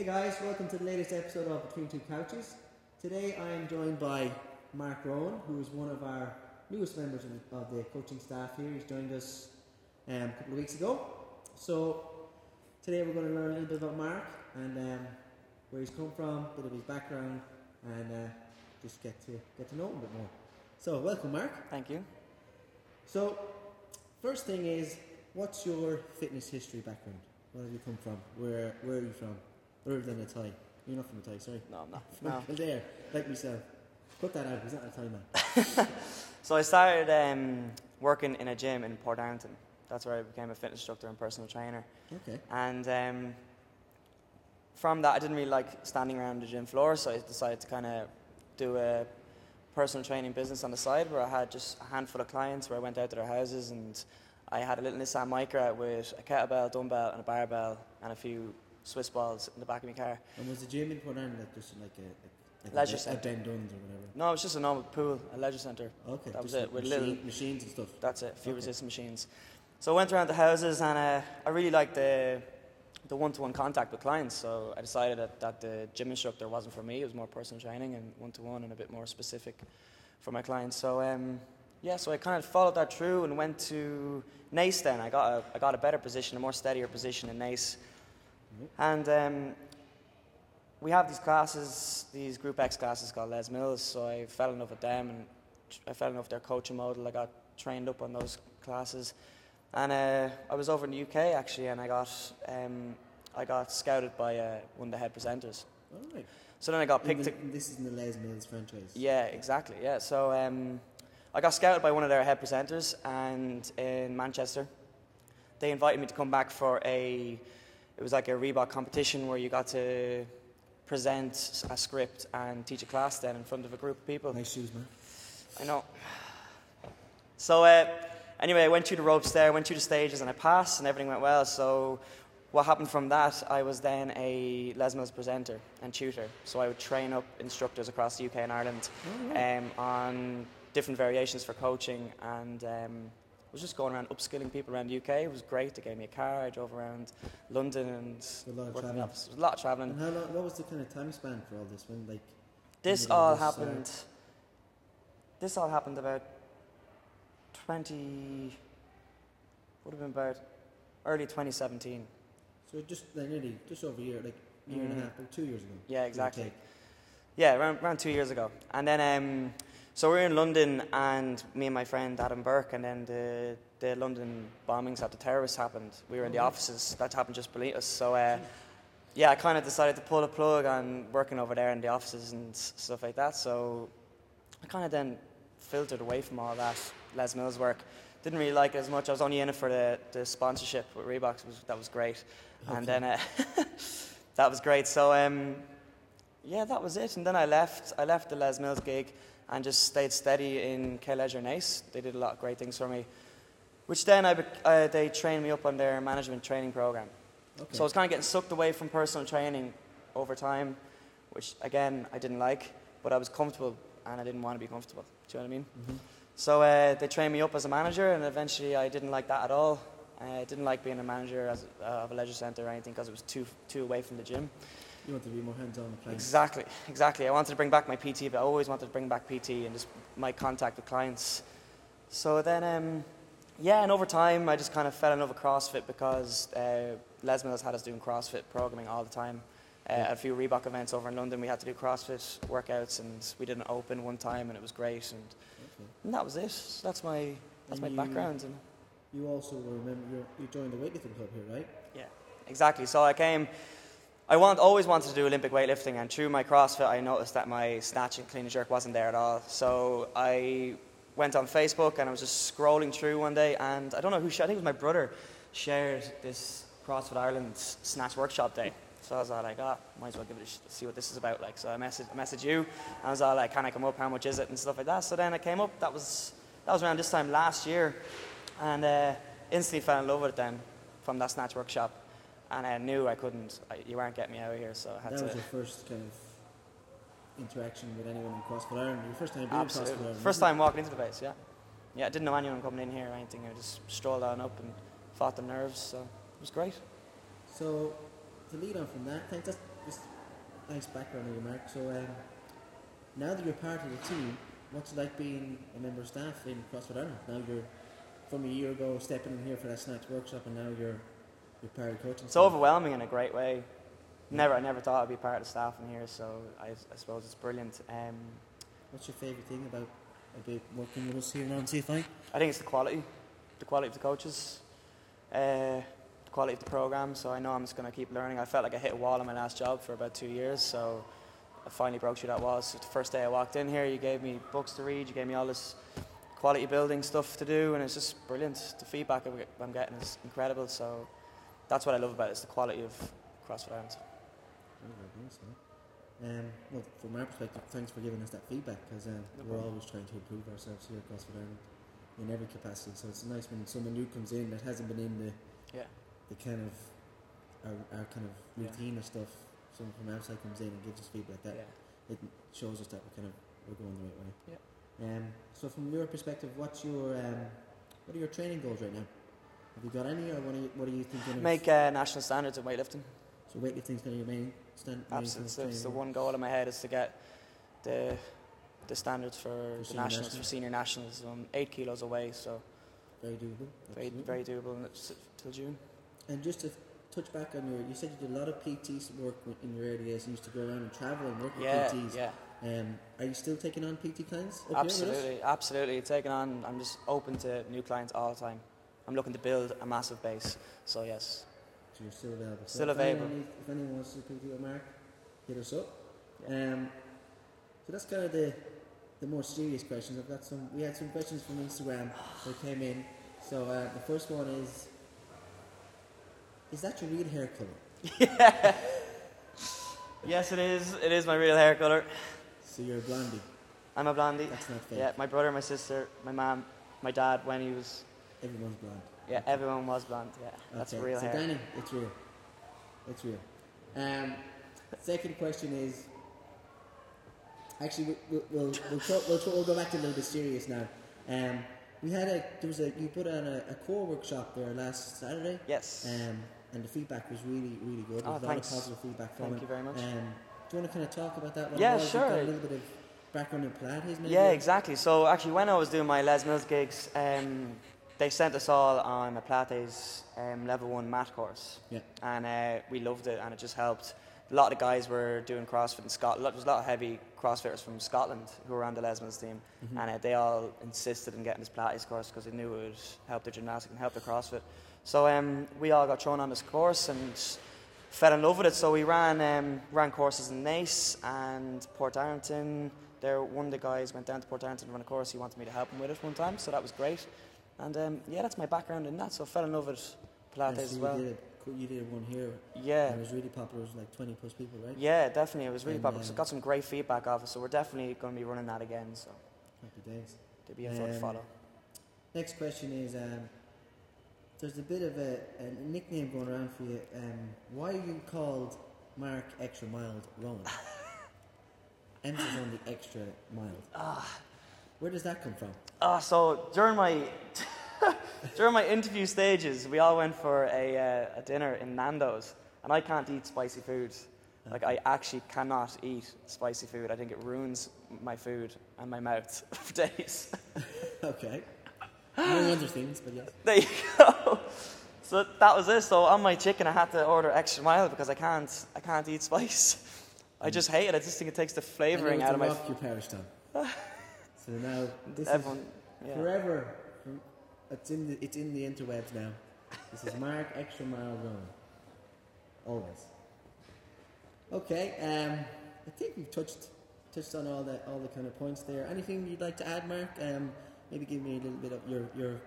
Hey guys, welcome to the latest episode of Between Two Couches. Today I am joined by Mark Rowan, who is one of our newest members of- the coaching staff here. He's joined us um, a couple of weeks ago. So today we're going to learn a little bit about Mark and um, where he's come from, a bit of his background, and uh, just get to get to know him a bit more. So welcome, Mark. Thank you. So first thing is, what's your fitness history background? Where have you come from? Where Where are you from? Other than a Thai. You're not from a Thai, sorry. No, I'm not. No. there, like myself. Put that out. He's not a Thai man. So I started um, working in a gym in Portarlington. That's where I became a fitness instructor and personal trainer. Okay. And um, from that, I didn't really like standing around the gym floor, so I decided to kind of do a personal training business on the side where I had just a handful of clients where I went out to their houses and I had a little Nissan Micra with a kettlebell, dumbbell, and a barbell and a few Swiss balls in the back of my car. And was the gym in Port Island like just like a like Leisure a, centre. Ben Dunne's or whatever? No, it was just a normal pool, a leisure centre. Okay. That was it, with machine, little- machines and stuff. That's it, few Okay. resistance machines. So I went around the houses and uh, I really liked the the one-to-one contact with clients. So I decided that, that the gym instructor wasn't for me. It was more personal training and one-to-one and a bit more specific for my clients. So um, yeah, so I kind of followed that through and went to Naas. Then I got a I got a better position, a more steadier position in Naas, and. Um, we have these classes, these Group X classes called Les Mills. So I fell in love with them, and I fell in love with their coaching model. I got trained up on those classes, and uh, I was over in the UK actually, and I got um, I got scouted by uh, one of the head presenters. Right. So then I got picked. the- to, this is in the Les Mills franchise. yeah, exactly. Yeah. So um, I got scouted by one of their head presenters, and in Manchester, they invited me to come back for a. It was like a Reebok competition where you got to present a script and teach a class then in front of a group of people. Nice shoes, man. I know. So uh, anyway, I went through the ropes there, went through the stages, and I passed, and everything went well. So what happened from that? I was then a Les Mills presenter and tutor. So I would train up instructors across the UK and Ireland um, on different variations for coaching, and um, was just going around upskilling people around the UK. It was great. They gave me a car. I drove around London and A lot of worked in the travelling. office. It was a lot of traveling. And how long? What was the kind of time span for all this? When like This of all this, uh, happened. This all happened about twenty. Would have been about early 2017. so just like nearly just over a year, like a year and Mhm. a half, or two years ago. Yeah, exactly. Yeah, around, around two years ago. And then, um, so we we're in London, and me and my friend Adam Burke, and then the the London bombings at the terrorists happened. We were in the Mhm. offices. That happened just beneath us. So, uh, yeah, I kind of decided to pull a plug on working over there in the offices and stuff like that. So, I kind of then filtered away from all that Les Mills work. Didn't really like it as much. I was only in it for the, the sponsorship with Reebok. Was, that was great. And then uh, that was great. So um, yeah, that was it. And then I left. I left the Les Mills gig and just stayed steady in K Leisure and Ace. They did a lot of great things for me. Which then I, uh, they trained me up on their management training program. Okay. So I was kind of getting sucked away from personal training over time, which again I didn't like, but I was comfortable and I didn't want to be comfortable. Do you know what I mean? Mhm. So uh, they trained me up as a manager, and eventually I didn't like that at all. I didn't like being a manager as, uh, of a leisure centre or anything because it was too too away from the gym. You want to be more hands-on. Exactly, exactly. I wanted to bring back my PT, but I always wanted to bring back PT and just my contact with clients. So then, um, yeah, and over time, I just kind of fell in love with CrossFit because uh, Les Mills had us doing CrossFit programming all the time. Uh, Yeah. A few Reebok events over in London, we had to do CrossFit workouts, and we did an open one time, and it was great. And, Okay. and that was it. So that's my that's And my you- background. And You also remember you you joined the weightlifting club here, right? Yeah, exactly. So I came. I want, always wanted to do Olympic weightlifting, and through my CrossFit, I noticed that my snatch and clean and jerk wasn't there at all. So I went on Facebook and I was just scrolling through one day, and I don't know who. sh- I think it was my brother shared this CrossFit Ireland snatch workshop day. So I was all like, ah, might as well give it a sh- see what this is about. Like, so I messaged, I messaged you. And I was all like, can I come up? How much is it? And stuff like that. So then I came up. That was that was around this time last year, and uh, instantly fell in love with it then from that snatch workshop. And I knew I couldn't. I, you weren't getting me out of here, so I had That to. That was your first kind of interaction with anyone in CrossFit Ireland. Your first time being CrossFit. Ireland. First time walking into the base, yeah. Yeah, I didn't know anyone coming in here or anything. I just strolled on up and fought the nerves, so it was great. So, to lead on from that, thanks. That's just nice background your mark. So um, now that you're part of the team, what's it like being a member of staff in CrossFit Ireland? Now you're from a year ago stepping in here for that snatch workshop, and now you're you're part of coaching. It's staff. overwhelming in a great way. Never, I never thought I'd be part of the staff in here, so I, I suppose it's brilliant. Um, What's your favourite thing about about working with us here now in CFI? I think it's the quality, the quality of the coaches, uh, the quality of the program. So I know I'm just going to keep learning. I felt like I hit a wall in my last job for about two years, so I finally broke through that wall. So the first day I walked in here, you gave me books to read, you gave me all this quality building stuff to do, and it's just brilliant. The feedback I'm I'm getting is incredible. So that's what I love about it. It's the quality of CrossFit Ireland. Oh, nice. Um, well, from our perspective, thanks for giving us that feedback because um, No we're always trying to improve ourselves here at CrossFit Ireland in every capacity. So it's nice when someone new comes in that hasn't been in the Yeah. the kind of our, our kind of Yeah. routine or stuff. Someone from outside comes in and gives us feedback that Yeah. it shows us that we're kind of we're going the right way. Yeah. Um, so from your perspective, what's your um, what are your training goals right now? Have you got any, or what are you, what are you thinking? Of? Make uh, national standards in weightlifting. so weightlifting's kind of your main stand. main Absolutely. So the one goal in my head is to get the the standards for, the nationals nationals? for senior nationals. Um, eight kilos away, so Very doable. very very doable till June. And just to touch back on your, you said you did a lot of PT work in your early days. You used to go around and travel and work with PTs. yeah, Um, are you still taking on PT clients? up here with us? absolutely, absolutely. Taking on, I'm just open to new clients all the time. I'm looking to build a massive base. So yes, So you're still available. So Still if anyone if anyone wants to do PT with Mark, hit us up. Um, so that's kind of the the more serious questions. I've got some. We had some questions from Instagram that came in. So uh, the first one is: Is that your real hair color? yes, it is. It is my real hair color. So you're a blondie. I'm a blondie. That's not fake. Yeah, my brother, my sister, my mom, my dad. When he was, Everyone's blonde. yeah, everyone was blind. Yeah, that's okay. real so hair. Danny, it's real. It's real. Um, second question is. Actually, we- we'll we'll we'll, talk, we'll, talk, we'll go back to a little bit serious now. Um, we had a there was a you put on a, a core workshop there last Saturday. Yes. Um, and the feedback was really really good. Oh, a lot of positive feedback from Thank it. you very much. Um, do you want to kind of talk about that? It Yeah, was? You've got sure. a little bit of background in Pilates, maybe. Yeah, exactly. So actually, when I was doing my Les Mills gigs, um, they sent us all on a Pilates um, level one mat course, Yeah. and uh, we loved it, and it just helped. A lot of the guys were doing CrossFit in Scotland. There was a lot of heavy CrossFitters from Scotland who were on the Les Mills team, Mm-hmm. and uh, they all insisted on getting this Pilates course because they knew it would help their gymnastics and help their CrossFit. So um, we all got thrown on this course and fell in love with it. So we ran um, ran courses in Naas and Port Ireton. There, one of the guys went down to Port Ireton to run a course. He wanted me to help him with it one time, so that was great. And um, yeah, that's my background in that. So I fell in love with Pilates Yeah, so as well. Did a, you did one here. Yeah, it was really popular. It was like 20 plus people, right? yeah, definitely. It was really And, popular. So um, got some great feedback off it. So we're definitely going to be running that again. So Happy days. to be a fun Um, follow. Next question is um, there's a bit of a, a nickname going around for you. Um, why are you called Mark Extra Mild Rowan? Emphasis on the extra mild. Where does that come from? Ah, so during my during my interview stages, we all went for a, uh, a dinner in Nando's, and I can't eat spicy food. Like I actually cannot eat spicy food. I think it ruins my food and my mouth for days. okay. Among other things, but yes. there you go. So that was it. So on my chicken, I had to order extra mild because I can't I can't eat spice. I just hate it. I just think it takes the flavouring out of my. rock your parish town. So now this Everyone, is yeah. forever. It's in the it's in the interwebs now. This is Mark Extra Mile Rowan. Always. Okay. Um, I think we've touched touched on all the all the kind of points there. Anything you'd like to add, Mark? Um, maybe give me a little bit of your your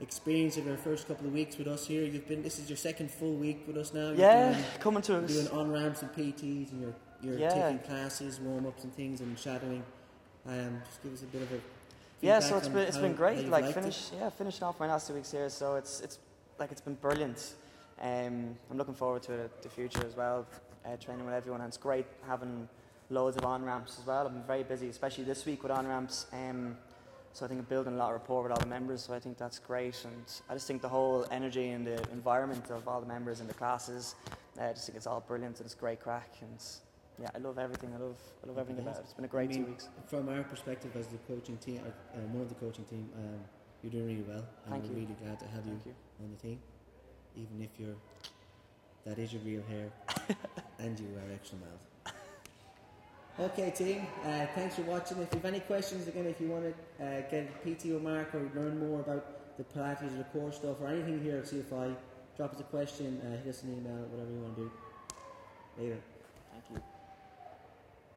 experience of your first couple of weeks with us here. You've been this is your second full week with us now. You're Yeah, doing- coming to us. doing on ramps and PTs, and you're you're Yeah. taking classes, warm ups, and things, and shadowing. Um, just give us a bit of a Yeah, so it's been it's been great. Like liked it. finish yeah, finishing off my last two weeks here. So it's it's like it's been brilliant. Um, I'm looking forward to the, the future as well. Uh, training with everyone, and it's great having loads of on ramps as well. I've been very busy, especially this week with on ramps. Um, so I think I'm building a lot of rapport with all the members. So I think that's great, and I just think the whole energy and the environment of all the members in the classes, I just think it's all brilliant and it's great crack and yeah, I love everything. I love I love everything about it. It's been a great I mean, two weeks. From our perspective as the coaching team, uh, one of the coaching team, um, you're doing really well, and Thank we're you. really glad to have you you. on the team, even if you're that is your real hair, and you wear extra mild. Okay, team. Uh, thanks for watching. If you have any questions, again, if you want to uh, get a PT or mark or learn more about the Pilates or the core stuff or anything here at CFI, drop us a question, uh, hit us an email, whatever you want to do. Later. Thank you.